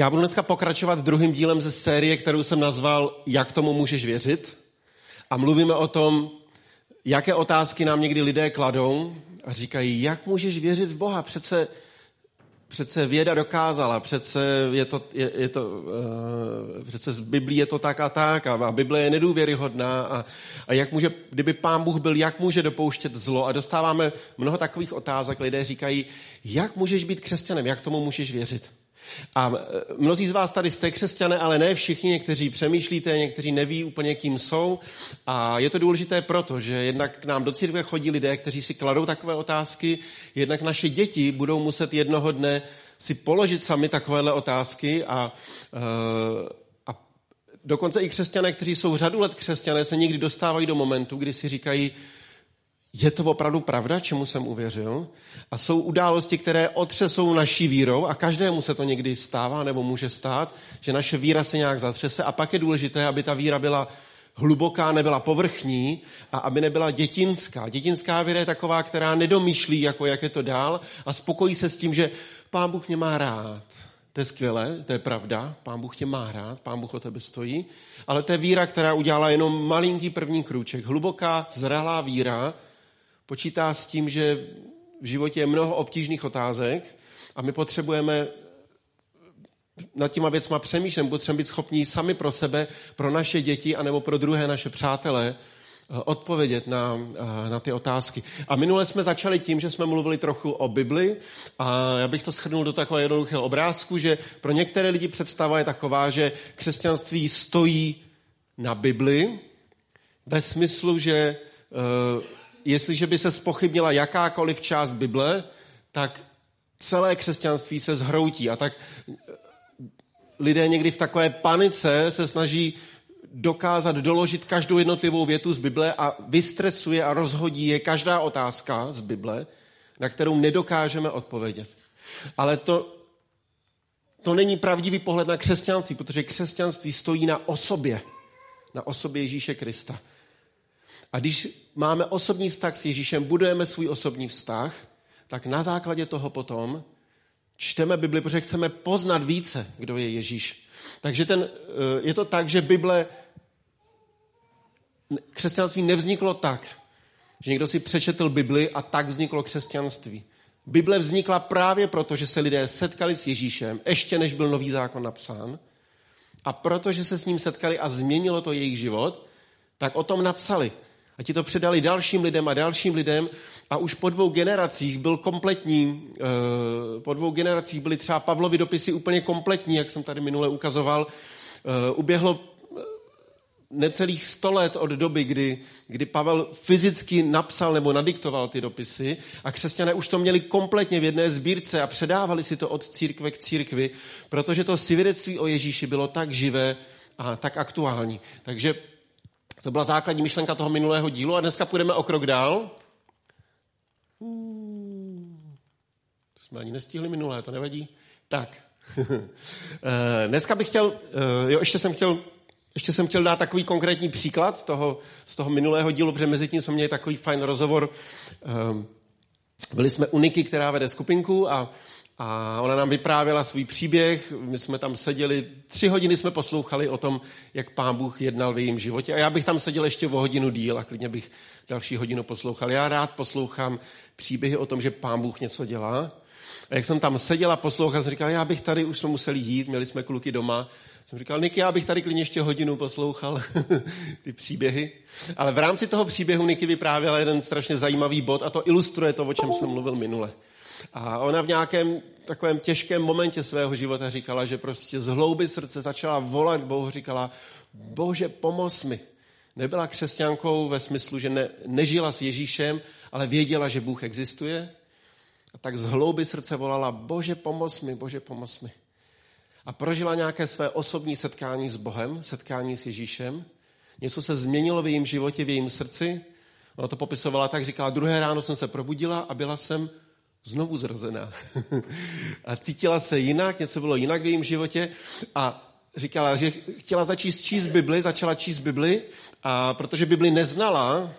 Já budu dneska pokračovat druhým dílem ze série, kterou jsem nazval Jak tomu můžeš věřit. A mluvíme o tom, jaké otázky nám někdy lidé kladou a říkají, jak můžeš věřit v Boha? Přece, přece věda dokázala, přece je to, je, je to uh, přece z Biblí je to tak a tak a, a Bible je nedůvěryhodná a, a jak může, kdyby pán Bůh byl, jak může dopouštět zlo a dostáváme mnoho takových otázek, lidé říkají, jak můžeš být křesťanem, jak tomu můžeš věřit. A e, mnozí z vás tady jste křesťané, ale ne všichni, někteří přemýšlíte, někteří neví úplně, kým jsou. A je to důležité proto, že jednak k nám do církve chodí lidé, kteří si kladou takové otázky, jednak naše děti budou muset jednoho dne si položit sami takovéhle otázky a, e, a dokonce i křesťané, kteří jsou řadu let křesťané, se někdy dostávají do momentu, kdy si říkají, je to opravdu pravda, čemu jsem uvěřil? A jsou události, které otřesou naší vírou a každému se to někdy stává nebo může stát, že naše víra se nějak zatřese a pak je důležité, aby ta víra byla hluboká, nebyla povrchní a aby nebyla dětinská. Dětinská víra je taková, která nedomýšlí, jako jak je to dál a spokojí se s tím, že pán Bůh mě má rád. To je skvělé, to je pravda, pán Bůh tě má rád, pán Bůh o tebe stojí, ale to je víra, která udělala jenom malinký první krůček. Hluboká, zralá víra, počítá s tím, že v životě je mnoho obtížných otázek a my potřebujeme nad těma věcma přemýšlet, potřebujeme být schopní sami pro sebe, pro naše děti anebo pro druhé naše přátele eh, odpovědět na, eh, na ty otázky. A minule jsme začali tím, že jsme mluvili trochu o Bibli a já bych to schrnul do takového jednoduchého obrázku, že pro některé lidi představa je taková, že křesťanství stojí na Bibli ve smyslu, že uh, jestliže by se spochybnila jakákoliv část Bible, tak celé křesťanství se zhroutí. A tak eh, lidé někdy v takové panice se snaží dokázat doložit každou jednotlivou větu z Bible a vystresuje a rozhodí je každá otázka z Bible, na kterou nedokážeme odpovědět. Ale to, to není pravdivý pohled na křesťanství, protože křesťanství stojí na osobě, na osobě Ježíše Krista. A když máme osobní vztah s Ježíšem, budujeme svůj osobní vztah, tak na základě toho potom čteme Bibli, protože chceme poznat více, kdo je Ježíš. Takže ten, eh, je to tak, že Bible, křesťanství nevzniklo tak, že někdo si přečetl Bibli a tak vzniklo křesťanství. Bible vznikla právě proto, že se lidé setkali s Ježíšem, ještě než byl nový zákon napsán, a protože se s ním setkali a změnilo to jejich život, tak o tom napsali. A ti to předali dalším lidem a dalším lidem a už po dvou generacích byl kompletní, eh, po dvou generacích byly třeba Pavlovy dopisy úplně kompletní, jak jsem tady minule ukazoval. Eh, uběhlo eh, necelých sto let od doby, kdy, kdy Pavel fyzicky napsal nebo nadiktoval ty dopisy a křesťané už to měli kompletně v jedné sbírce a předávali si to od církve k církvi, protože to svědectví o Ježíši bylo tak živé a tak aktuální. Takže to byla základní myšlenka toho minulého dílu a dneska půjdeme o krok dál. To jsme ani nestihli minulé, to nevadí. Tak. Eh, dneska bych chtěl, eh, jo, ještě jsem chtěl, ještě jsem chtěl dát takový konkrétní příklad toho, z toho minulého dílu, protože mezi tím jsme měli takový fajn rozhovor. Eh, byli jsme u Niky, která vede skupinku a a ona nám vyprávěla svůj příběh, my jsme tam seděli, tři hodiny jsme poslouchali o tom, jak pán Bůh jednal v jejím životě. A já bych tam seděl ještě o hodinu díl a klidně bych další hodinu poslouchal. Já rád poslouchám příběhy o tom, že pán Bůh něco dělá. A jak jsem tam seděl a poslouchal, jsem říkal, já bych tady, už jsme museli jít, měli jsme kluky doma. Jsem říkal, Niky, já bych tady klidně ještě hodinu poslouchal ty příběhy. Ale v rámci toho příběhu Niky vyprávěla jeden strašně zajímavý bod a to ilustruje to, o čem jsem mluvil minule. A ona v nějakém takovém těžkém momentě svého života říkala, že prostě z hlouby srdce začala volat Bohu, říkala, bože, pomoz mi. Nebyla křesťankou ve smyslu, že ne, nežila s Ježíšem, ale věděla, že Bůh existuje. A tak z hlouby srdce volala, bože, pomoz mi, bože, pomoz mi. A prožila nějaké své osobní setkání s Bohem, setkání s Ježíšem. Něco se změnilo v jejím životě, v jejím srdci. Ona to popisovala tak, říkala, druhé ráno jsem se probudila a byla jsem znovu zrozená. a cítila se jinak, něco bylo jinak v jejím životě a říkala, že chtěla začít číst Bibli, začala číst Bibli a protože Bibli neznala,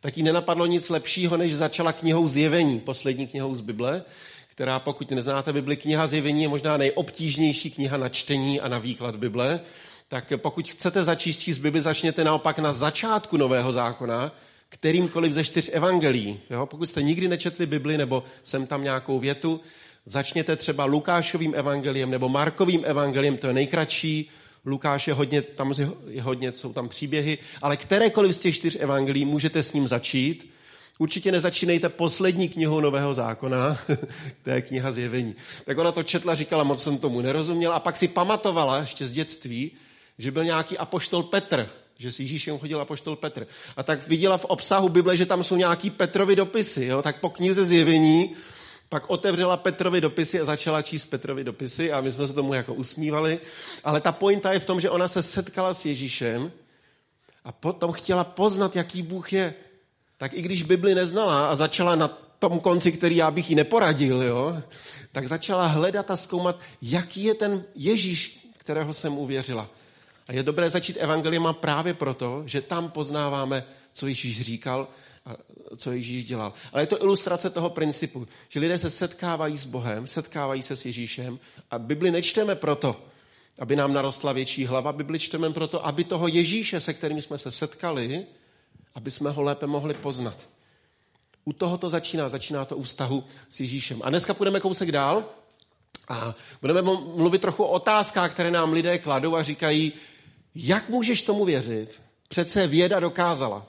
tak jí nenapadlo nic lepšího, než začala knihou Zjevení, poslední knihou z Bible, která, pokud neznáte Bibli, kniha zjevení je možná nejobtížnější kniha na čtení a na výklad Bible. Tak pokud chcete začíst číst Bibli, začněte naopak na začátku Nového zákona, kterýmkoliv ze čtyř evangelií. Jo? Pokud jste nikdy nečetli Bibli nebo sem tam nějakou větu, začněte třeba Lukášovým evangeliem nebo Markovým evangeliem, to je nejkratší, Lukáš je hodně, tam je hodně, jsou tam příběhy, ale kterékoliv z těch čtyř evangelií můžete s ním začít. Určitě nezačínejte poslední knihou Nového zákona, to je kniha zjevení. Tak ona to četla, říkala, moc jsem tomu nerozuměla a pak si pamatovala ještě z dětství, že byl nějaký apoštol Petr, že s Ježíšem chodil apoštol Petr. A tak viděla v obsahu Bible, že tam jsou nějaký Petrovi dopisy. Jo? Tak po knize zjevení pak otevřela Petrovi dopisy a začala číst Petrovi dopisy a my jsme se tomu jako usmívali. Ale ta pointa je v tom, že ona se setkala s Ježíšem a potom chtěla poznat, jaký Bůh je. Tak i když Bibli neznala a začala na tom konci, který já bych jí neporadil, jo, tak začala hledat a zkoumat, jaký je ten Ježíš, kterého jsem uvěřila. A je dobré začít evangelima právě proto, že tam poznáváme, co Ježíš říkal a co Ježíš dělal. Ale je to ilustrace toho principu, že lidé se setkávají s Bohem, setkávají se s Ježíšem a Bibli nečteme proto, aby nám narostla větší hlava, Bibli čteme proto, aby toho Ježíše, se kterým jsme se setkali, aby jsme ho lépe mohli poznat. U toho to začíná, začíná to u vztahu s Ježíšem. A dneska půjdeme kousek dál a budeme mluvit trochu o otázkách, které nám lidé kladou a říkají, jak můžeš tomu věřit? Přece věda dokázala.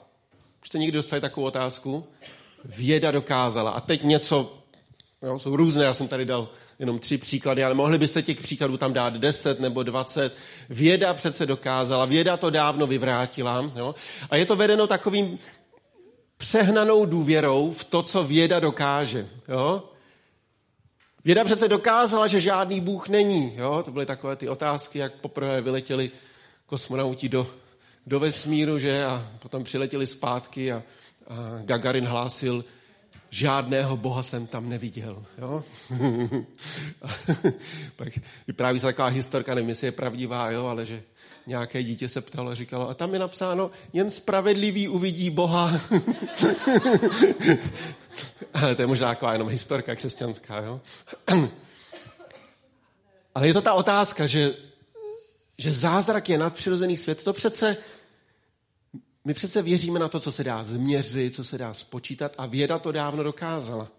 Už jste někdy dostali takovou otázku? Věda dokázala. A teď něco, jo, jsou různé, já jsem tady dal jenom tři příklady, ale mohli byste těch příkladů tam dát deset nebo dvacet. Věda přece dokázala, věda to dávno vyvrátila. Jo? A je to vedeno takovým přehnanou důvěrou v to, co věda dokáže. Jo? Věda přece dokázala, že žádný Bůh není. Jo? To byly takové ty otázky, jak poprvé vyletěli kosmonauti do, do vesmíru, že? A potom přiletěli zpátky a, a Gagarin hlásil, žádného boha jsem tam neviděl. Jo? Pak vypráví se taková historka, nevím, jestli je pravdivá, jo, ale že nějaké dítě se ptalo a říkalo, a tam je napsáno, jen spravedlivý uvidí Boha. to je možná taková jenom historka křesťanská. Jo? ale je to ta otázka, že že zázrak je nadpřirozený svět, to přece, my přece věříme na to, co se dá změřit, co se dá spočítat a věda to dávno dokázala.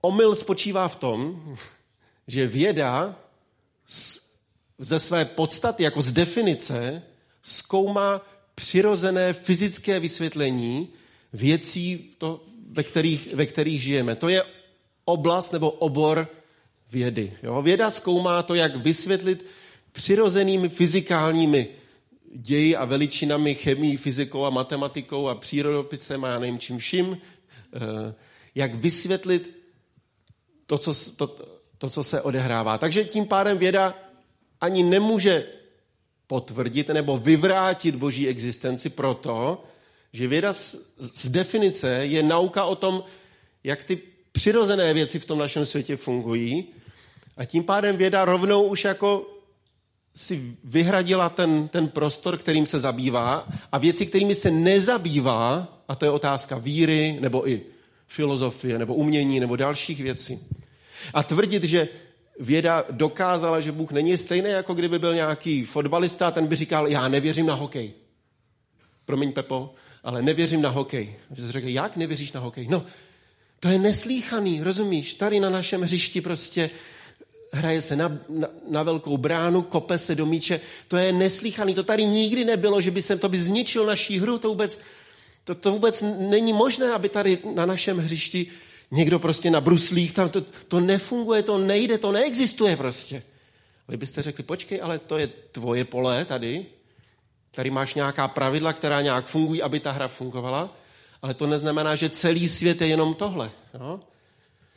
Omyl spočívá v tom, že věda ze své podstaty, jako z definice, zkoumá přirozené fyzické vysvětlení věcí, to, ve, kterých, ve kterých žijeme. To je oblast nebo obor vědy. Jo? Věda zkoumá to, jak vysvětlit přirozenými fyzikálními ději a veličinami, chemií, fyzikou a matematikou a přírodopisem a já nevím čím vším, eh, jak vysvětlit to co, to, to, co se odehrává. Takže tím pádem věda ani nemůže potvrdit nebo vyvrátit boží existenci proto, že věda z, z definice je nauka o tom, jak ty přirozené věci v tom našem světě fungují a tím pádem věda rovnou už jako si vyhradila ten, ten prostor, kterým se zabývá a věci, kterými se nezabývá, a to je otázka víry, nebo i filozofie, nebo umění, nebo dalších věcí. A tvrdit, že věda dokázala, že Bůh není stejný, jako kdyby byl nějaký fotbalista, ten by říkal, já nevěřím na hokej. Promiň, Pepo, ale nevěřím na hokej. Že řekl, jak nevěříš na hokej? No, to je neslíchaný, rozumíš? Tady na našem hřišti prostě hraje se na, na, na velkou bránu, kope se do míče. To je neslíchaný, to tady nikdy nebylo, že by jsem to by zničil naší hru, to vůbec, to, to vůbec není možné, aby tady na našem hřišti někdo prostě na bruslích, tam to, to nefunguje, to nejde, to neexistuje prostě. Vy byste řekli, počkej, ale to je tvoje pole tady, tady máš nějaká pravidla, která nějak fungují, aby ta hra fungovala, ale to neznamená, že celý svět je jenom tohle. Jo?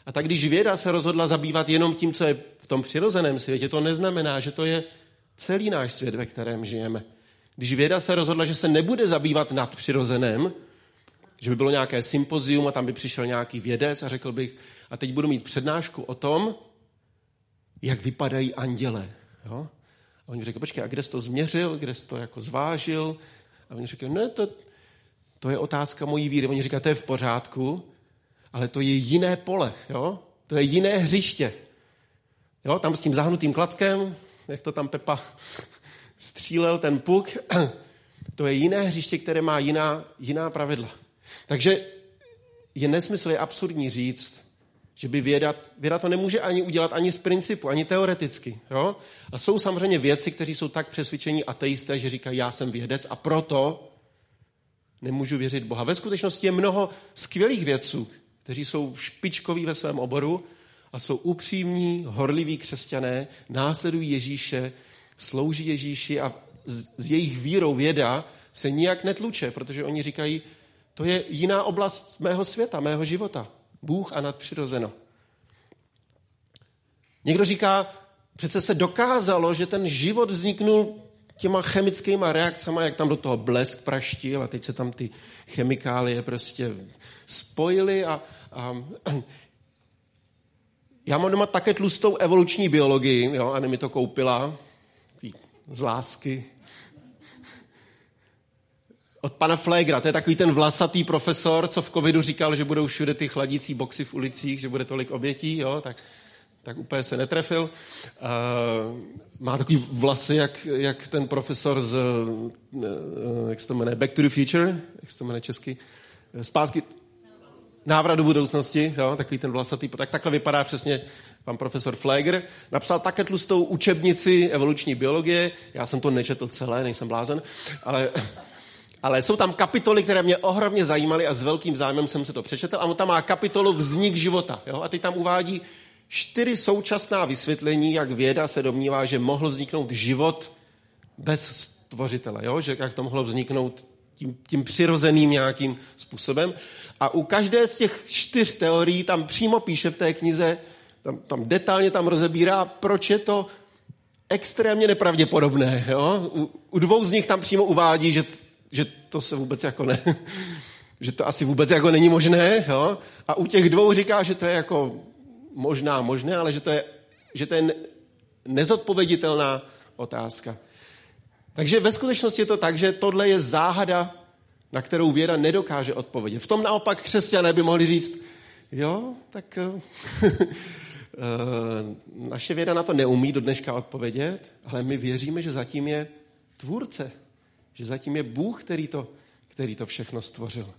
A tak když věda se rozhodla zabývat jenom tím, co je v tom přirozeném světě, to neznamená, že to je celý náš svět, ve kterém žijeme. Když věda se rozhodla, že se nebude zabývat nad přirozeném, že by bylo nějaké sympozium a tam by přišel nějaký vědec a řekl bych, a teď budu mít přednášku o tom, jak vypadají anděle. Jo? A oni řekli, počkej, a kde jsi to změřil, kde jsi to jako zvážil? A oni řekli, ne, to, to je otázka mojí víry. Oni říkají, to je v pořádku, ale to je jiné pole. Jo? To je jiné hřiště. Jo, tam s tím zahnutým klackem, jak to tam Pepa střílel, ten puk, to je jiné hřiště, které má jiná, jiná pravidla. Takže je nesmysl, je absurdní říct, že by věda, věda to nemůže ani udělat ani z principu, ani teoreticky. Jo? A jsou samozřejmě věci, kteří jsou tak přesvědčení ateisté, že říkají, já jsem vědec a proto nemůžu věřit Boha. Ve skutečnosti je mnoho skvělých vědců, kteří jsou špičkoví ve svém oboru a jsou upřímní, horliví křesťané, následují Ježíše, slouží Ježíši a s jejich vírou věda se nijak netluče, protože oni říkají, to je jiná oblast mého světa, mého života. Bůh a nadpřirozeno. Někdo říká, přece se dokázalo, že ten život vzniknul těma chemickýma reakcemi, jak tam do toho blesk praštil a teď se tam ty chemikálie prostě spojily a, a já mám doma také tlustou evoluční biologii, jo, a mi to koupila z lásky, od pana Flegra. To je takový ten vlasatý profesor, co v covidu říkal, že budou všude ty chladící boxy v ulicích, že bude tolik obětí, jo, tak, tak úplně se netrefil. Uh, má takový vlasy, jak, jak ten profesor z, uh, jak se to jmenuje, Back to the Future, jak se to jmenuje česky, zpátky, návrat do budoucnosti, jo, takový ten vlasatý, tak takhle vypadá přesně pan profesor Fleger. Napsal také tlustou učebnici evoluční biologie, já jsem to nečetl celé, nejsem blázen, ale ale jsou tam kapitoly, které mě ohromně zajímaly a s velkým zájmem jsem se to přečetl. A on tam má kapitolu Vznik života. Jo? A teď tam uvádí čtyři současná vysvětlení, jak věda se domnívá, že mohl vzniknout život bez stvořitele. Jo? Že jak to mohlo vzniknout tím, tím přirozeným nějakým způsobem. A u každé z těch čtyř teorií tam přímo píše v té knize, tam, tam detailně tam rozebírá, proč je to extrémně nepravděpodobné. Jo? U, u dvou z nich tam přímo uvádí, že že to se vůbec jako ne, že to asi vůbec jako není možné, jo? A u těch dvou říká, že to je jako možná možné, ale že to je, že to je nezodpověditelná otázka. Takže ve skutečnosti je to tak, že tohle je záhada, na kterou věda nedokáže odpovědět. V tom naopak křesťané by mohli říct, jo, tak eh, eh, naše věda na to neumí do dneška odpovědět, ale my věříme, že zatím je tvůrce že zatím je Bůh, který to, který to všechno stvořil.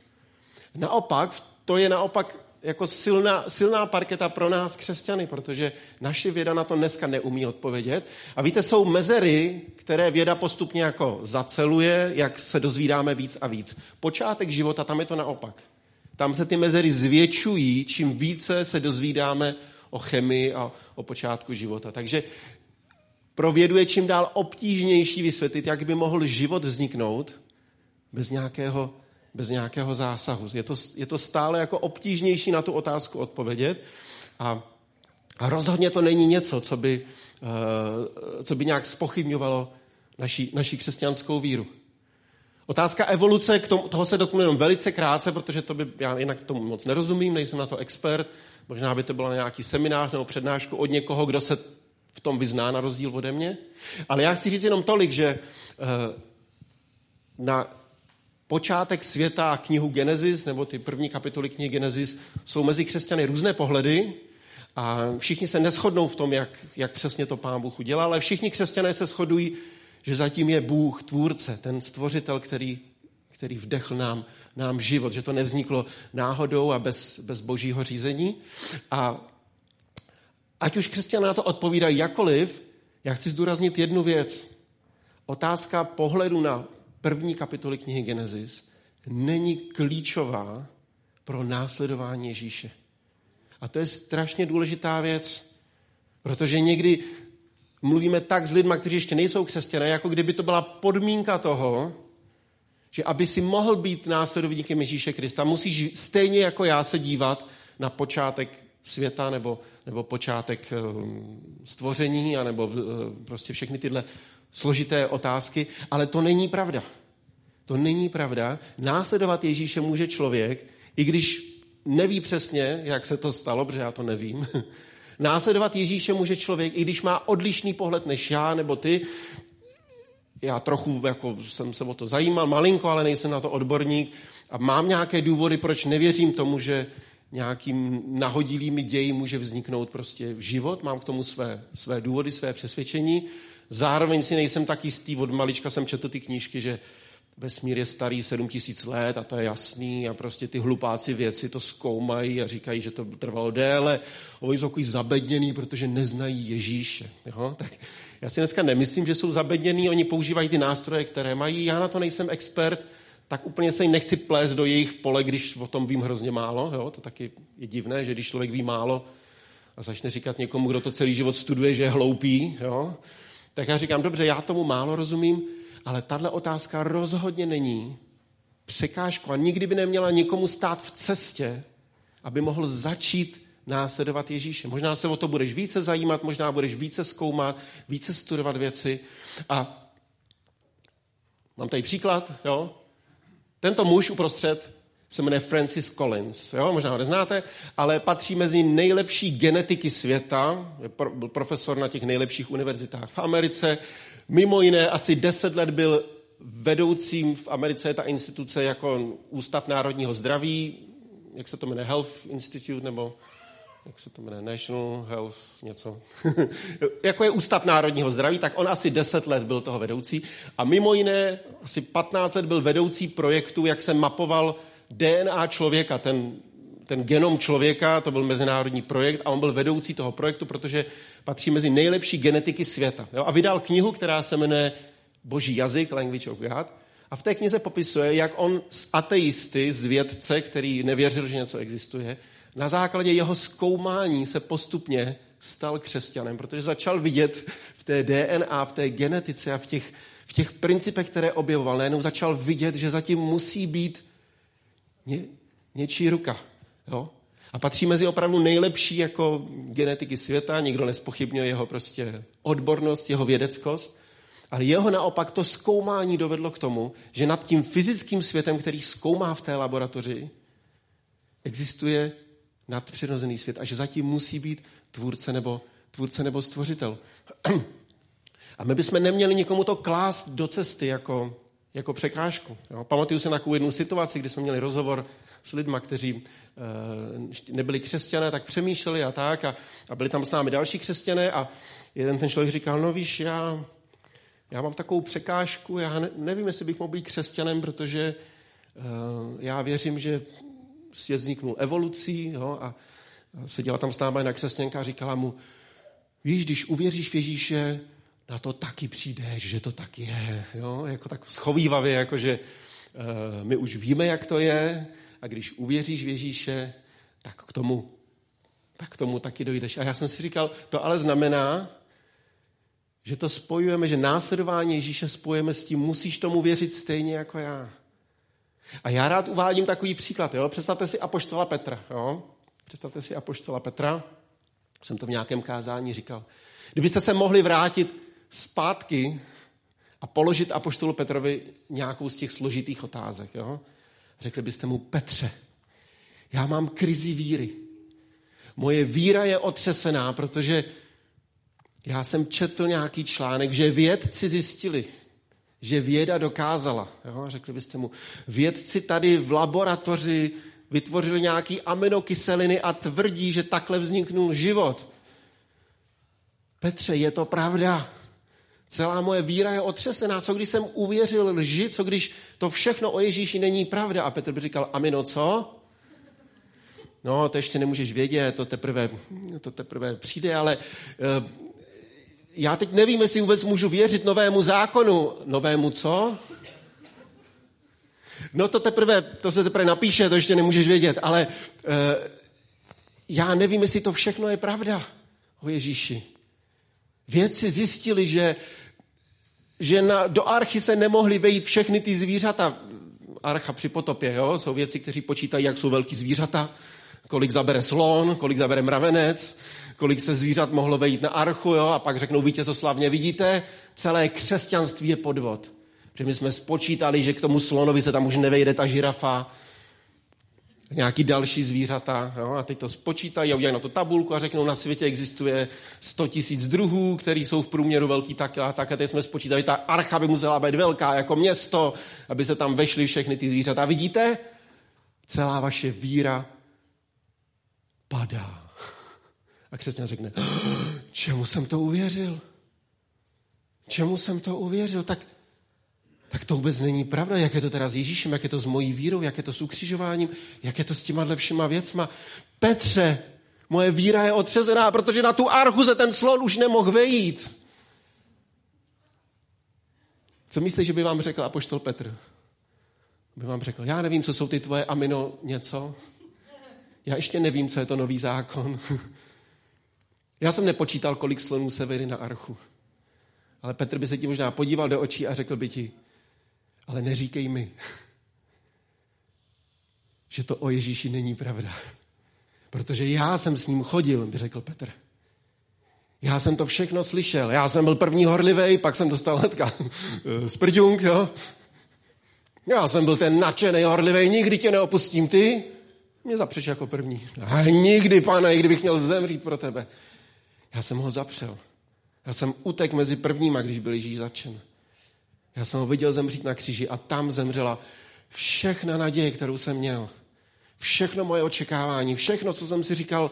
Naopak, to je naopak jako silná, silná parketa pro nás křesťany, protože naše věda na to dneska neumí odpovědět. A víte, jsou mezery, které věda postupně jako zaceluje, jak se dozvídáme víc a víc. Počátek života, tam je to naopak. Tam se ty mezery zvětšují, čím více se dozvídáme o chemii a o počátku života. Takže pro vědu je čím dál obtížnější vysvětlit, jak by mohl život vzniknout bez nějakého, bez nějakého zásahu. Je to, je to stále jako obtížnější na tu otázku odpovědět a, a rozhodně to není něco, co by, uh, co by nějak spochybňovalo naší, naší křesťanskou víru. Otázka evoluce, k tomu, toho se dotknu jenom velice krátce, protože to by, já jinak tomu moc nerozumím, nejsem na to expert, možná by to bylo nějaký seminář nebo přednášku od někoho, kdo se v tom vyzná na rozdíl ode mě. Ale já chci říct jenom tolik, že eh, na počátek světa a knihu Genesis, nebo ty první kapitoly knihy Genesis, jsou mezi křesťany různé pohledy a všichni se neschodnou v tom, jak, jak přesně to pán Bůh udělal, ale všichni křesťané se shodují, že zatím je Bůh tvůrce, ten stvořitel, který, který vdechl nám, nám život, že to nevzniklo náhodou a bez, bez božího řízení. A Ať už křesťané na to odpovídají jakoliv, já chci zdůraznit jednu věc. Otázka pohledu na první kapitoly knihy Genesis není klíčová pro následování Ježíše. A to je strašně důležitá věc, protože někdy mluvíme tak s lidmi, kteří ještě nejsou křesťané, jako kdyby to byla podmínka toho, že aby si mohl být následovníkem Ježíše Krista, musíš stejně jako já se dívat na počátek světa nebo, nebo počátek eh, stvoření, nebo eh, prostě všechny tyhle složité otázky, ale to není pravda. To není pravda. Následovat Ježíše může člověk, i když neví přesně, jak se to stalo, protože já to nevím. Následovat Ježíše může člověk, i když má odlišný pohled než já nebo ty. Já trochu jako jsem se o to zajímal, malinko, ale nejsem na to odborník. A mám nějaké důvody, proč nevěřím tomu, že nějakým nahodilými ději může vzniknout prostě život, mám k tomu své, své důvody, své přesvědčení. Zároveň si nejsem tak jistý, od malička jsem četl ty knížky, že vesmír je starý 7 tisíc let a to je jasný a prostě ty hlupáci věci to zkoumají a říkají, že to trvalo déle. Oni jsou takový zabedněný, protože neznají Ježíše. Jo? Tak já si dneska nemyslím, že jsou zabedněný, oni používají ty nástroje, které mají. Já na to nejsem expert, tak úplně se jim nechci plést do jejich pole, když o tom vím hrozně málo. Jo? To taky je divné, že když člověk ví málo a začne říkat někomu, kdo to celý život studuje, že je hloupý, jo? Tak já říkám, dobře, já tomu málo rozumím, ale tahle otázka rozhodně není překážku a nikdy by neměla nikomu stát v cestě, aby mohl začít následovat Ježíše. Možná se o to budeš více zajímat, možná budeš více zkoumat, více studovat věci. A mám tady příklad, jo? Tento muž uprostřed se jmenuje Francis Collins. Jo? Možná ho neznáte, ale patří mezi nejlepší genetiky světa. Byl profesor na těch nejlepších univerzitách v Americe. Mimo jiné asi deset let byl vedoucím v Americe je ta instituce jako Ústav národního zdraví, jak se to jmenuje, Health Institute, nebo jak se to jmenuje, National Health něco, jako je Ústav národního zdraví, tak on asi 10 let byl toho vedoucí a mimo jiné asi 15 let byl vedoucí projektu, jak se mapoval DNA člověka, ten, ten genom člověka, to byl mezinárodní projekt a on byl vedoucí toho projektu, protože patří mezi nejlepší genetiky světa. Jo? A vydal knihu, která se jmenuje Boží jazyk, Language of God. A v té knize popisuje, jak on z ateisty, z vědce, který nevěřil, že něco existuje, na základě jeho zkoumání se postupně stal křesťanem, protože začal vidět v té DNA, v té genetice a v těch, v těch principech, které objevoval, najednou začal vidět, že zatím musí být ně, něčí ruka. Jo? A patří mezi opravdu nejlepší jako genetiky světa, nikdo nespochybňuje jeho prostě odbornost, jeho vědeckost, ale jeho naopak to zkoumání dovedlo k tomu, že nad tím fyzickým světem, který zkoumá v té laboratoři, existuje nadpřirozený svět a že zatím musí být tvůrce nebo, tvůrce nebo stvořitel. A my bychom neměli nikomu to klást do cesty jako, jako překážku. Jo? Pamatuju se na takovou jednu situaci, kdy jsme měli rozhovor s lidmi, kteří e, nebyli křesťané, tak přemýšleli a tak. A, a byli tam s námi další křesťané a jeden ten člověk říkal, no víš, já, já mám takovou překážku, já ne, nevím, jestli bych mohl být křesťanem, protože e, já věřím, že svět vzniknul evolucí jo, a seděla tam s námi na křesťanka a říkala mu, víš, když uvěříš v Ježíše, na to taky přijdeš, že to tak je. Jo? Jako tak schovývavě, jako že uh, my už víme, jak to je a když uvěříš v Ježíše, tak k tomu, tak k tomu taky dojdeš. A já jsem si říkal, to ale znamená, že to spojujeme, že následování Ježíše spojujeme s tím, musíš tomu věřit stejně jako já. A já rád uvádím takový příklad. Jo? Představte si apoštola Petra. Jo? Představte si apoštola Petra. Jsem to v nějakém kázání říkal. Kdybyste se mohli vrátit zpátky a položit apoštolu Petrovi nějakou z těch složitých otázek. Jo? Řekli byste mu, Petře, já mám krizi víry. Moje víra je otřesená, protože já jsem četl nějaký článek, že vědci zjistili, že věda dokázala. Jo? Řekli byste mu, vědci tady v laboratoři vytvořili nějaký aminokyseliny a tvrdí, že takhle vzniknul život. Petře, je to pravda. Celá moje víra je otřesená. Co když jsem uvěřil lži? Co když to všechno o Ježíši není pravda? A Petr by říkal, amino co? No, to ještě nemůžeš vědět, to teprve, to teprve přijde, ale uh, já teď nevím, jestli vůbec můžu věřit novému zákonu. Novému co? No to teprve, to se teprve napíše, to ještě nemůžeš vědět, ale uh, já nevím, jestli to všechno je pravda o Ježíši. Vědci zjistili, že, že na, do archy se nemohly vejít všechny ty zvířata. Archa při potopě, jo? jsou věci, kteří počítají, jak jsou velký zvířata, kolik zabere slon, kolik zabere mravenec, kolik se zvířat mohlo vejít na archu, jo? a pak řeknou vítězoslavně, vidíte, celé křesťanství je podvod. Protože my jsme spočítali, že k tomu slonovi se tam už nevejde ta žirafa, nějaký další zvířata. Jo? A teď to spočítají a udělají na to tabulku a řeknou, na světě existuje 100 tisíc druhů, který jsou v průměru velký tak a tak. A teď jsme spočítali, ta archa by musela být velká jako město, aby se tam vešly všechny ty zvířata. Vidíte? Celá vaše víra padá. A křesťan řekne, čemu jsem to uvěřil? Čemu jsem to uvěřil? Tak, tak to vůbec není pravda. Jak je to teda s Ježíšem, jak je to s mojí vírou, jak je to s ukřižováním, jak je to s těma všema věcma. Petře, moje víra je otřezená, protože na tu archu se ten slon už nemohl vejít. Co myslíš, že by vám řekl apoštol Petr? By vám řekl, já nevím, co jsou ty tvoje amino něco. Já ještě nevím, co je to nový zákon. Já jsem nepočítal, kolik slonů se vejde na archu. Ale Petr by se ti možná podíval do očí a řekl by ti, ale neříkej mi, že to o Ježíši není pravda. Protože já jsem s ním chodil, by řekl Petr. Já jsem to všechno slyšel. Já jsem byl první horlivý, pak jsem dostal hnedka sprďunk, jo. Já jsem byl ten nadšený horlivý, nikdy tě neopustím, ty mě zapřeš jako první. A nikdy, pane, i kdybych měl zemřít pro tebe. Já jsem ho zapřel. Já jsem utek mezi prvníma, když byl Ježíš začen. Já jsem ho viděl zemřít na kříži a tam zemřela všechna naděje, kterou jsem měl. Všechno moje očekávání, všechno, co jsem si říkal,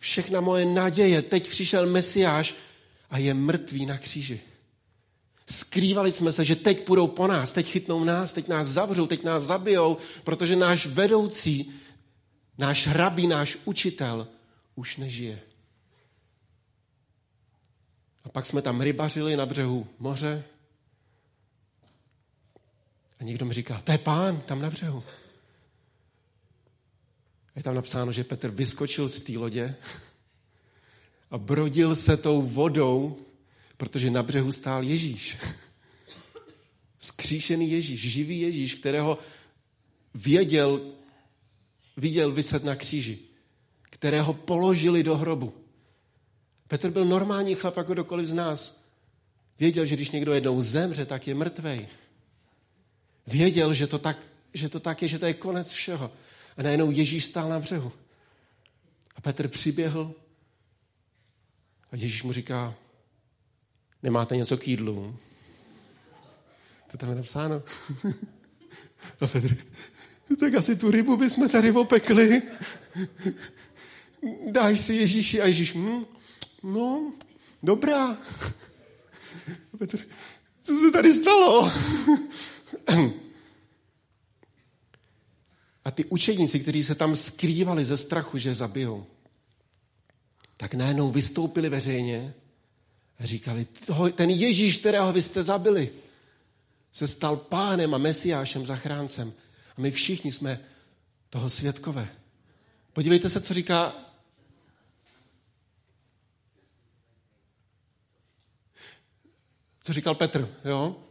všechna moje naděje. Teď přišel Mesiáš a je mrtvý na kříži. Skrývali jsme se, že teď půjdou po nás, teď chytnou nás, teď nás zavřou, teď nás zabijou, protože náš vedoucí, náš hrabí, náš učitel už nežije. A pak jsme tam rybařili na břehu moře a někdo mi říká, to je pán tam na břehu. A je tam napsáno, že Petr vyskočil z té lodě a brodil se tou vodou, protože na břehu stál Ježíš. Skříšený Ježíš, živý Ježíš, kterého věděl, viděl vyset na kříži, kterého položili do hrobu. Petr byl normální chlap jako kdokoliv z nás. Věděl, že když někdo jednou zemře, tak je mrtvej. Věděl, že to tak, že to tak je, že to je konec všeho. A najednou Ježíš stál na břehu. A Petr přiběhl a Ježíš mu říká, nemáte něco k jídlu? To tam je napsáno. A Petr, tak asi tu rybu bychom tady opekli. Daj si Ježíši. A Ježíš, hm, no, dobrá. A Petr, co se tady stalo? A ty učedníci, kteří se tam skrývali ze strachu, že zabijou, tak najednou vystoupili veřejně a říkali, ten Ježíš, kterého vy jste zabili, se stal pánem a mesiášem, zachráncem. A my všichni jsme toho svědkové. Podívejte se, co říká co říkal Petr, jo?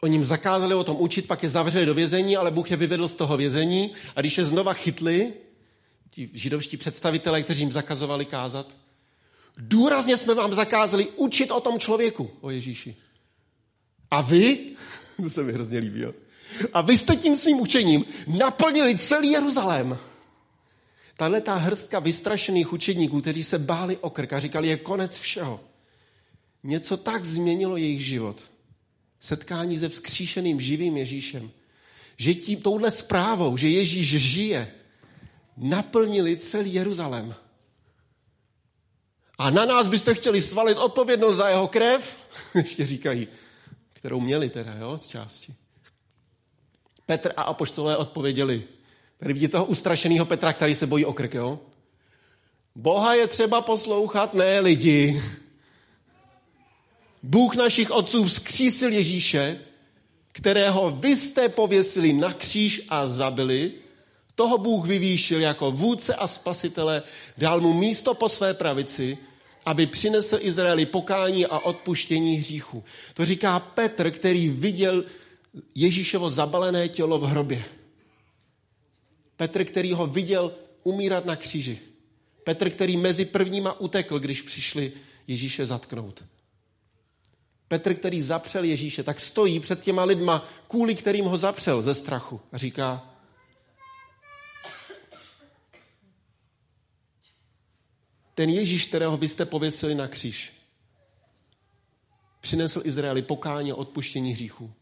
Oni jim zakázali o tom učit, pak je zavřeli do vězení, ale Bůh je vyvedl z toho vězení a když je znova chytli, ti židovští představitelé, kteří jim zakazovali kázat, důrazně jsme vám zakázali učit o tom člověku, o Ježíši. A vy, to se mi hrozně líbí, jo? a vy jste tím svým učením naplnili celý Jeruzalém. Tahle ta hrstka vystrašených učedníků, kteří se báli o říkali, je konec všeho. Něco tak změnilo jejich život – setkání se vzkříšeným živým Ježíšem, že tím touhle zprávou, že Ježíš žije, naplnili celý Jeruzalém. A na nás byste chtěli svalit odpovědnost za jeho krev, ještě říkají, kterou měli teda, jo, z části. Petr a apoštolé odpověděli. Tady vidíte toho ustrašeného Petra, který se bojí o krk, jo? Boha je třeba poslouchat, ne lidi. Bůh našich otců vzkřísil Ježíše, kterého vy jste pověsili na kříž a zabili, toho Bůh vyvýšil jako vůdce a spasitele, dal mu místo po své pravici, aby přinesl Izraeli pokání a odpuštění hříchu. To říká Petr, který viděl Ježíšovo zabalené tělo v hrobě. Petr, který ho viděl umírat na kříži. Petr, který mezi prvníma utekl, když přišli Ježíše zatknout. Petr, který zapřel Ježíše, tak stojí před těma lidma, kvůli kterým ho zapřel ze strachu a říká, ten Ježíš, kterého vy jste pověsili na kříž, přinesl Izraeli pokání a odpuštění hříchů.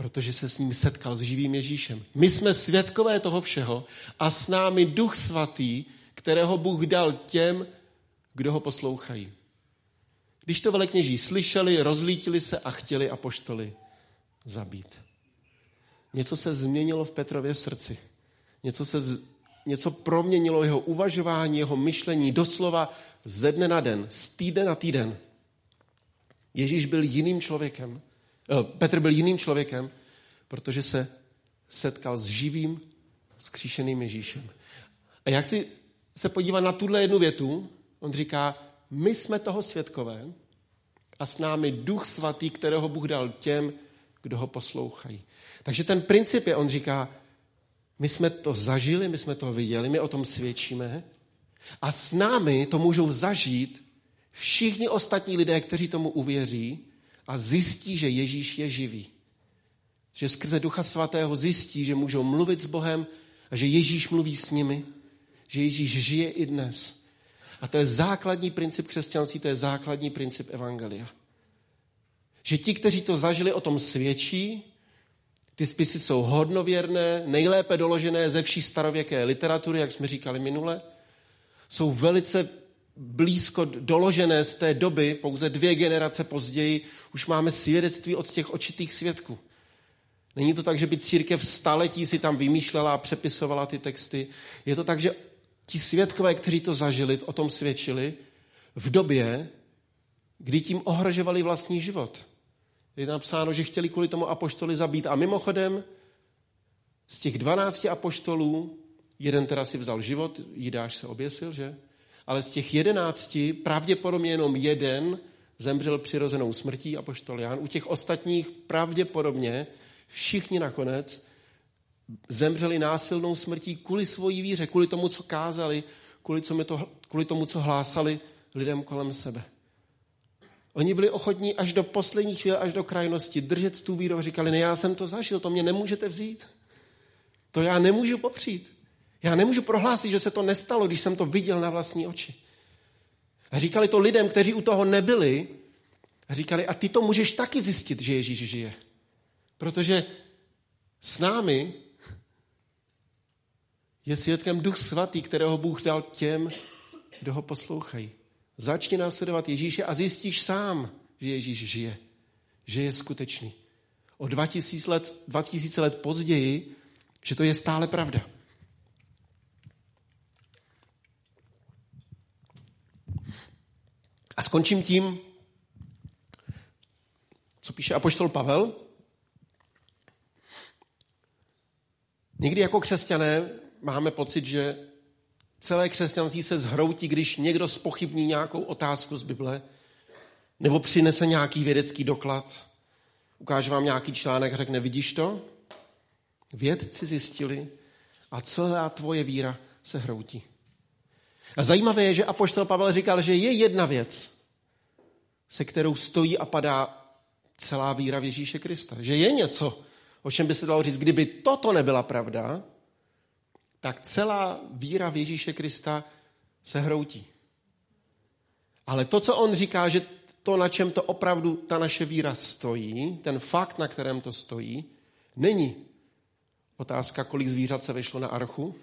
protože se s ním setkal s živým Ježíšem. My jsme svědkové toho všeho a s námi duch svatý, kterého Bůh dal těm, kdo ho poslouchají. Když to velekněží slyšeli, rozlítili se a chtěli apoštoli zabít. Něco se změnilo v Petrově srdci. Něco, se, něco proměnilo jeho uvažování, jeho myšlení doslova ze dne na den, z týden na týden. Ježíš byl jiným člověkem. Eh, Petr byl jiným člověkem, protože se setkal s živým, skříšeným Ježíšem. A já chci se podívat na tuhle jednu větu. On říká, my jsme toho svědkové a s námi duch svatý, kterého Bůh dal těm, kdo ho poslouchají. Takže ten princip je, on říká, my jsme to zažili, my jsme to viděli, my o tom svědčíme a s námi to můžou zažít všichni ostatní lidé, kteří tomu uvěří a zjistí, že Ježíš je živý. Že skrze Ducha Svatého zjistí, že můžou mluvit s Bohem a že Ježíš mluví s nimi, že Ježíš žije i dnes. A to je základní princip křesťanství, to je základní princip evangelia. Že ti, kteří to zažili, o tom svědčí, ty spisy jsou hodnověrné, nejlépe doložené ze vší starověké literatury, jak jsme říkali minule, jsou velice blízko doložené z té doby, pouze dvě generace později, už máme svědectví od těch očitých svědků. Není to tak, že by církev staletí si tam vymýšlela a přepisovala ty texty. Je to tak, že ti svědkové, kteří to zažili, o tom svědčili v době, kdy tím ohrožovali vlastní život. Je napsáno, že chtěli kvůli tomu apoštoli zabít. A mimochodem, z těch dvanácti apoštolů, jeden teda si vzal život, Jidáš se oběsil, že? Ale z těch jedenácti pravděpodobně jenom jeden zemřel přirozenou smrtí, apoštol Jan. U těch ostatních pravděpodobně všichni nakonec zemřeli násilnou smrtí kvůli svojí víře, kvůli tomu, co kázali, kvůli, co to, kvůli tomu, co hlásali lidem kolem sebe. Oni byli ochotní až do poslední chvíle, až do krajnosti držet tu víru a říkali, ne, já jsem to zažil, to mě nemůžete vzít. To já nemůžu popřít. Já nemůžu prohlásit, že se to nestalo, když jsem to viděl na vlastní oči. A říkali to lidem, kteří u toho nebyli, a říkali, a ty to můžeš taky zjistit, že Ježíš žije. Protože s námi je svědkem Duch Svatý, kterého Bůh dal těm, kdo ho poslouchají. Začni následovat Ježíše a zjistíš sám, že Ježíš žije. Že je skutečný. O 2000 let, 2000 let později, že to je stále pravda. A skončím tím, co píše apoštol Pavel. Někdy jako křesťané máme pocit, že celé křesťanství se zhroutí, když někdo spochybní nějakou otázku z Bible, nebo přinese nějaký vědecký doklad, ukáže vám nějaký článek a řekne, vidíš to? Vědci zjistili a celá tvoje víra se hroutí. A zajímavé je, že apoštol Pavel říkal, že je jedna věc, se kterou stojí a padá celá víra v Ježíše Krista. Že je něco, o čem by se dalo říct, kdyby toto nebyla pravda, tak celá víra v Ježíše Krista se hroutí. Ale to, co on říká, že to, na čem to opravdu ta naše víra stojí, ten fakt, na kterém to stojí, není otázka, kolik zvířat se vešlo na archu,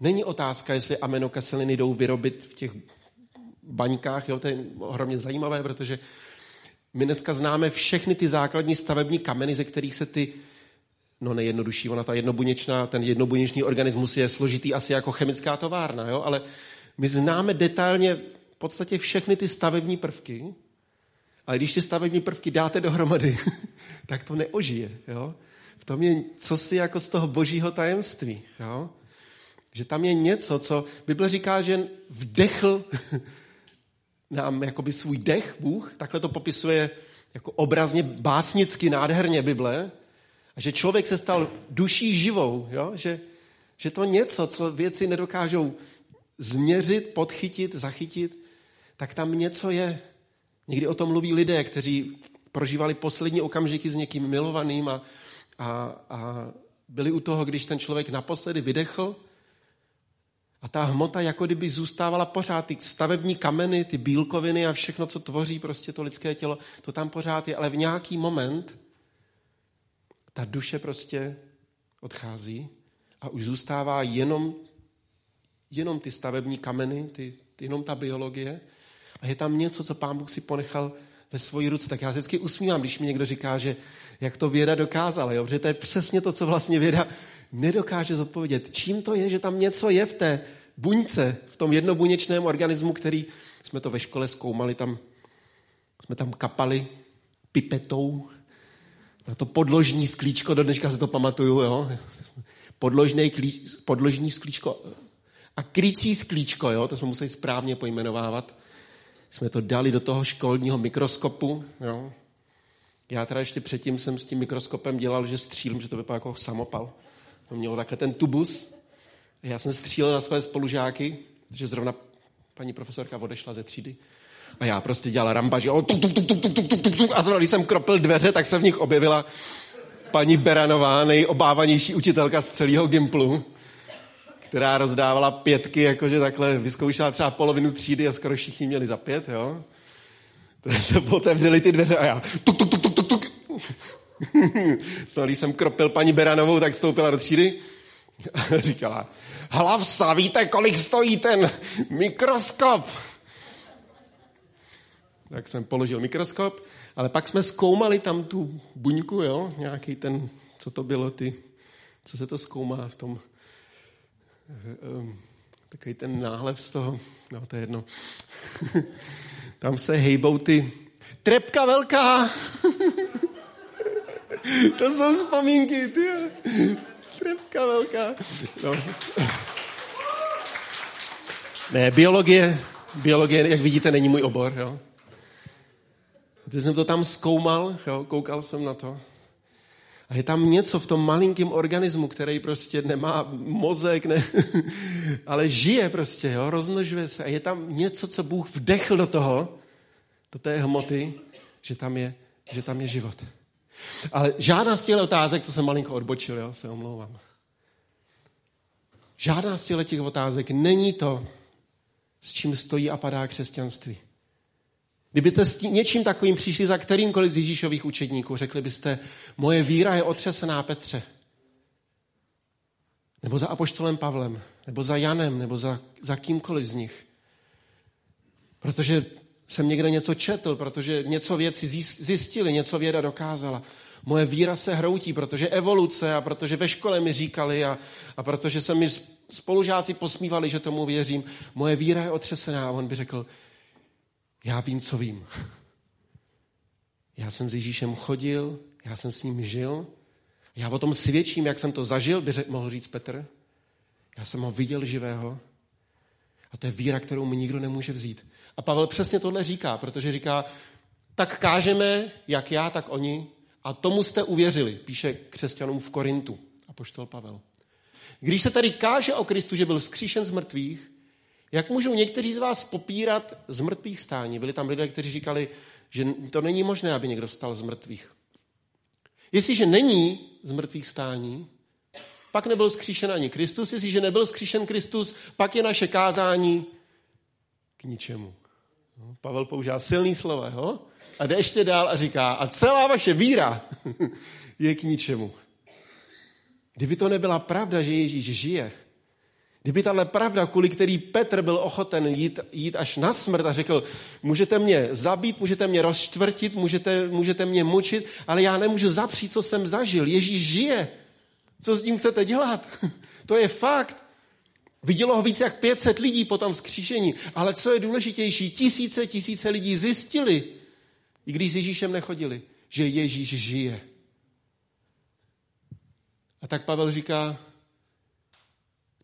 není otázka, jestli aminokyseliny jdou vyrobit v těch baňkách, jo, to je ohromně zajímavé, protože my dneska známe všechny ty základní stavební kameny, ze kterých se ty no nejjednodušší, ona ta jednobuněčná, ten jednobuněčný organismus je složitý asi jako chemická továrna, jo? ale my známe detailně v podstatě všechny ty stavební prvky, ale když ty stavební prvky dáte dohromady, tak to neožije. Jo? V tom je co si jako z toho božího tajemství. Jo? Že tam je něco, co Bible říká, že vdechl nám jakoby svůj dech Bůh, takhle to popisuje jako obrazně, básnicky, nádherně Bible, a že člověk se stal duší živou, jo? Že, že to něco, co věci nedokážou změřit, podchytit, zachytit, tak tam něco je. Někdy o tom mluví lidé, kteří prožívali poslední okamžiky s někým milovaným a, a, a byli u toho, když ten člověk naposledy vydechl a ta hmota jako kdyby zůstávala pořád, ty stavební kameny, ty bílkoviny a všechno, co tvoří prostě to lidské tělo, to tam pořád je, ale v nějaký moment ta duše prostě odchází a už zůstává jenom, jenom ty stavební kameny, ty, jenom ta biologie a je tam něco, co pán Bůh si ponechal ve svoji ruce. Tak já se vždycky usmívám, když mi někdo říká, že jak to věda dokázala, jo? protože to je přesně to, co vlastně věda nedokáže zodpovědět. Čím to je, že tam něco je v té buňce, v tom jednobuněčném organismu, který jsme to ve škole zkoumali, tam jsme tam kapali pipetou na to podložní sklíčko, do dneška se to pamatuju, jo? Podložný klíč, podložní sklíčko a krycí sklíčko, jo? to jsme museli správně pojmenovávat. Jsme to dali do toho školního mikroskopu. Jo? Já teda ještě předtím jsem s tím mikroskopem dělal, že střílím, že to vypadá jako samopal. To mělo takhle ten tubus. Já jsem střílel na své spolužáky, že zrovna paní profesorka odešla ze třídy. A já prostě dělal ramba, že a zrovna když jsem kropil dveře, tak se v nich objevila paní Beranová, nejobávanější učitelka z celého Gimplu, která rozdávala pětky, jakože takhle vyzkoušela třeba polovinu třídy a skoro všichni měli za pět, jo. Tak se otevřeli ty dveře a já tuk, tuk, tuk, tuk, tuk, tuk. když jsem kropil paní Beranovou, tak stoupila do třídy a říkala, hlavsa, víte, kolik stojí ten mikroskop? Tak jsem položil mikroskop, ale pak jsme zkoumali tam tu buňku, jo, nějaký ten, co to bylo, ty, co se to zkoumá v tom, um, takový ten náhlev z toho, no to je jedno. tam se hejbou ty, trepka velká, to jsou vzpomínky, ty. Trepka velká. No. Ne, biologie, biologie, jak vidíte, není můj obor. Jo. Teď jsem to tam zkoumal, jo, koukal jsem na to. A je tam něco v tom malinkém organismu, který prostě nemá mozek, ne, ale žije prostě, jo, rozmnožuje se. A je tam něco, co Bůh vdechl do toho, do té hmoty, že tam je, že tam je život. Ale žádná z těchto otázek, to jsem malinko odbočil, jo, se omlouvám. Žádná z těchto otázek není to, s čím stojí a padá křesťanství. Kdybyste s tím, něčím takovým přišli za kterýmkoliv z Ježíšových učedníků, řekli byste, moje víra je otřesená Petře. Nebo za apoštolem Pavlem, nebo za Janem, nebo za, za kýmkoliv z nich. Protože jsem někde něco četl, protože něco věci zjistili, něco věda dokázala. Moje víra se hroutí, protože evoluce a protože ve škole mi říkali a, a protože se mi spolužáci posmívali, že tomu věřím. Moje víra je otřesená a on by řekl, já vím, co vím. Já jsem s Ježíšem chodil, já jsem s ním žil, já o tom svědčím, jak jsem to zažil, by mohl říct Petr. Já jsem ho viděl živého. A to je víra, kterou mi nikdo nemůže vzít. A Pavel přesně tohle říká, protože říká, tak kážeme, jak já, tak oni, a tomu jste uvěřili, píše křesťanům v Korintu, a poštol Pavel. Když se tady káže o Kristu, že byl vzkříšen z mrtvých, jak můžou někteří z vás popírat z mrtvých stání? Byli tam lidé, kteří říkali, že to není možné, aby někdo vstal z mrtvých. Jestliže není z mrtvých stání, pak nebyl zkříšen ani Kristus. Jestliže nebyl zkříšen Kristus, pak je naše kázání k ničemu. No, Pavel používá silný slovo, jo? A jde ještě dál a říká, a celá vaše víra je k ničemu. Kdyby to nebyla pravda, že Ježíš žije, kdyby tahle pravda, kvůli který Petr byl ochoten jít, jít až na smrt a řekl, můžete mě zabít, můžete mě rozčtvrtit, můžete, můžete mě mučit, ale já nemůžu zapřít, co jsem zažil. Ježíš žije. Co s tím chcete dělat? to je fakt. Vidělo ho více jak 500 lidí po tom vzkříšení. Ale co je důležitější, tisíce, tisíce lidí zjistili, i když s Ježíšem nechodili, že Ježíš žije. A tak Pavel říká,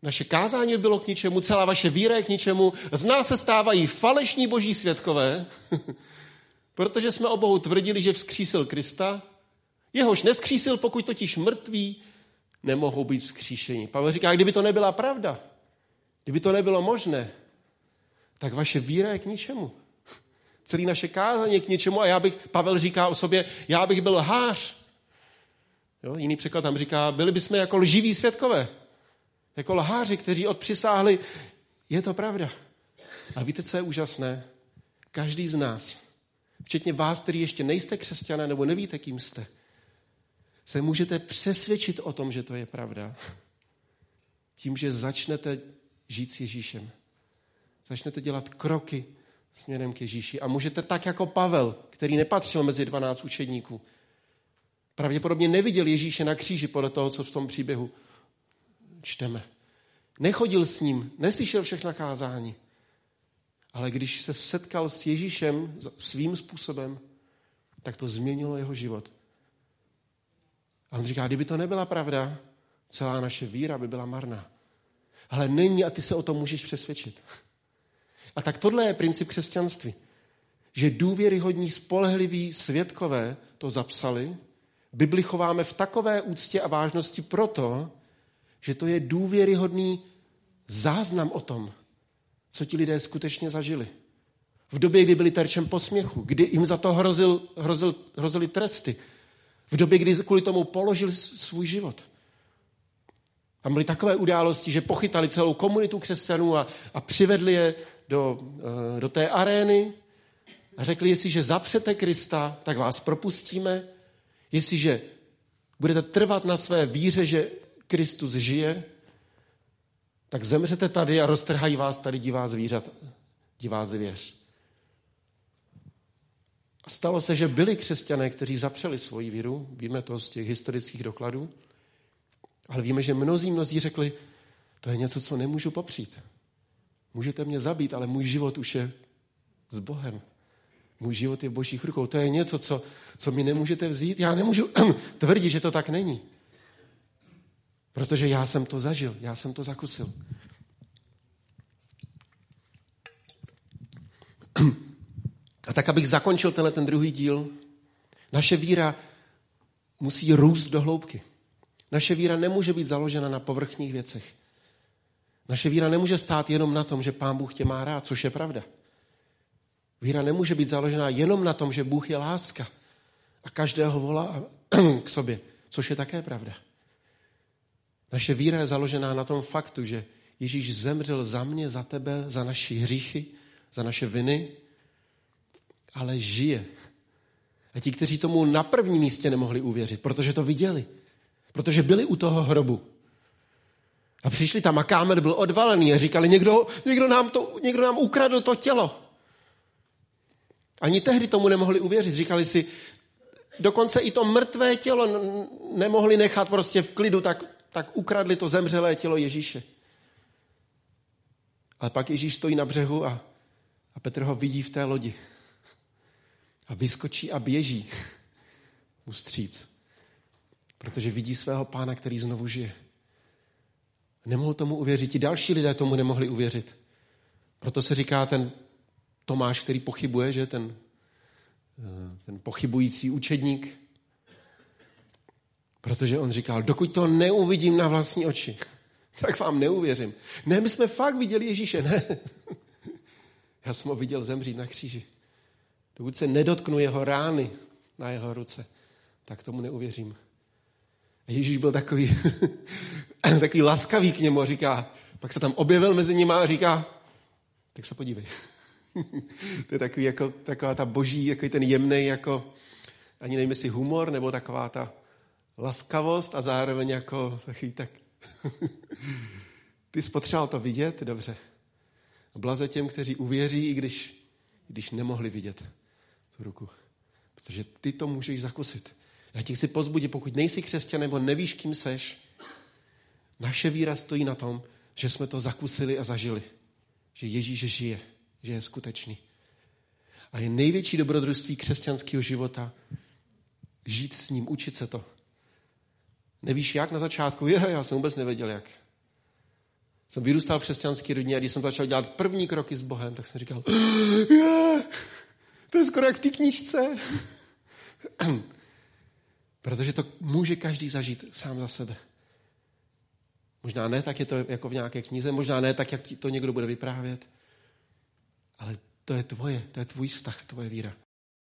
naše kázání bylo k ničemu, celá vaše víra je k ničemu, z nás se stávají falešní boží světkové, protože jsme o Bohu tvrdili, že vzkřísil Krista, jehož neskřísil, pokud totiž mrtví nemohou být vzkříšeni. Pavel říká, kdyby to nebyla pravda, kdyby to nebylo možné, tak vaše víra je k ničemu. Celý naše kázání je k ničemu a já bych, Pavel říká o sobě, já bych byl hář. Jo, jiný překlad tam říká, byli bychom jako lživí světkové. Jako lháři, kteří odpřisáhli, je to pravda. A víte, co je úžasné? Každý z nás, včetně vás, který ještě nejste křesťané nebo nevíte, kým jste, se můžete přesvědčit o tom, že to je pravda. Tím, že začnete žít s Ježíšem. Začnete dělat kroky směrem k Ježíši. A můžete tak jako Pavel, který nepatřil mezi 12 učedníků, pravděpodobně neviděl Ježíše na kříži podle toho, co v tom příběhu čteme. Nechodil s ním, neslyšel všechna kázání. Ale když se setkal s Ježíšem svým způsobem, tak to změnilo jeho život. A on říká, kdyby to nebyla pravda, celá naše víra by byla marná. Ale není a ty se o tom můžeš přesvědčit. A tak tohle je princip křesťanství. Že důvěryhodní, spolehliví svědkové to zapsali, Bibli chováme v takové úctě a vážnosti proto, že to je důvěryhodný záznam o tom, co ti lidé skutečně zažili. V době, kdy byli terčem posměchu, kdy jim za to hrozil, hrozil, hrozili tresty, v době, kdy kvůli tomu položili svůj život. Tam byly takové události, že pochytali celou komunitu křesťanů a, a přivedli je do, eh, do té arény a řekli, jestliže zapřete Krista, tak vás propustíme. Jestliže budete trvat na své víře, že Kristus žije, tak zemřete tady a roztrhají vás tady divá zvířat, divá zvěř. A stalo se, že byli křesťané, kteří zapřeli svoji víru, víme to z těch historických dokladů, ale víme, že mnozí, mnozí řekli, to je něco, co nemůžu popřít. Můžete mě zabít, ale můj život už je s Bohem. Můj život je v božích rukou. To je něco, co, co mi nemůžete vzít. Já nemůžu tvrdit, že to tak není. Protože já jsem to zažil, já jsem to zakusil. A tak, abych zakončil tenhle ten druhý díl, naše víra musí růst do hloubky. Naše víra nemůže být založena na povrchních věcech. Naše víra nemůže stát jenom na tom, že Pán Bůh tě má rád, což je pravda. Víra nemůže být založena jenom na tom, že Bůh je láska a každého volá k sobě, což je také pravda. Naše víra je založená na tom faktu, že Ježíš zemřel za mě, za tebe, za naši hříchy, za naše viny, ale žije. A ti, kteří tomu na prvním místě nemohli uvěřit, protože to viděli, protože byli u toho hrobu. A přišli tam a kámen byl odvalený a říkali, někdo, někdo, nám to, někdo nám ukradl to tělo. Ani tehdy tomu nemohli uvěřit. Říkali si, dokonce i to mrtvé tělo nemohli nechat prostě v klidu, tak, tak ukradli to zemřelé tělo Ježíše. Ale pak Ježíš stojí na břehu a, a Petr ho vidí v té lodi. A vyskočí a běží mu stříc. Protože vidí svého pána, který znovu žije. Nemohl tomu uvěřit. I další lidé tomu nemohli uvěřit. Proto se říká ten Tomáš, který pochybuje, že ten, eh, ten pochybující učedník, protože on říkal, dokud to neuvidím na vlastní oči, tak vám neuvěřím. Ne, my jsme fakt viděli Ježíše, ne. Já jsem ho viděl zemřít na kříži. Dokud se nedotknu jeho rány na jeho ruce, tak tomu neuvěřím. A Ježíš byl takový, takový laskavý k němu a říká, pak se tam objevil mezi nimi a říká, tak se podívej. to je takový jako, taková ta boží, jako ten jemný, jako, ani nevím, jestli humor, nebo taková ta laskavost a zároveň jako takový tak... Ty spotřeboval to vidět? Dobře. Blaze těm, kteří uvěří, i když, když nemohli vidět tu ruku. Protože ty to můžeš zakusit. Já ti chci pozbudit, pokud nejsi křesťan nebo nevíš, kým seš, naše víra stojí na tom, že jsme to zakusili a zažili. Že Ježíš žije, že je skutečný. A je největší dobrodružství křesťanského života žít s ním, učit se to. Nevíš jak na začátku? Je, já jsem vůbec nevěděl jak. Jsem vyrůstal v křesťanské rodině a když jsem začal dělat první kroky s Bohem, tak jsem říkal, je, to je skoro jak v té knížce. Protože to může každý zažít sám za sebe. Možná ne tak je to jako v nějaké knize, možná ne tak, jak to někdo bude vyprávět, ale to je tvoje, to je tvůj vztah, tvoje víra.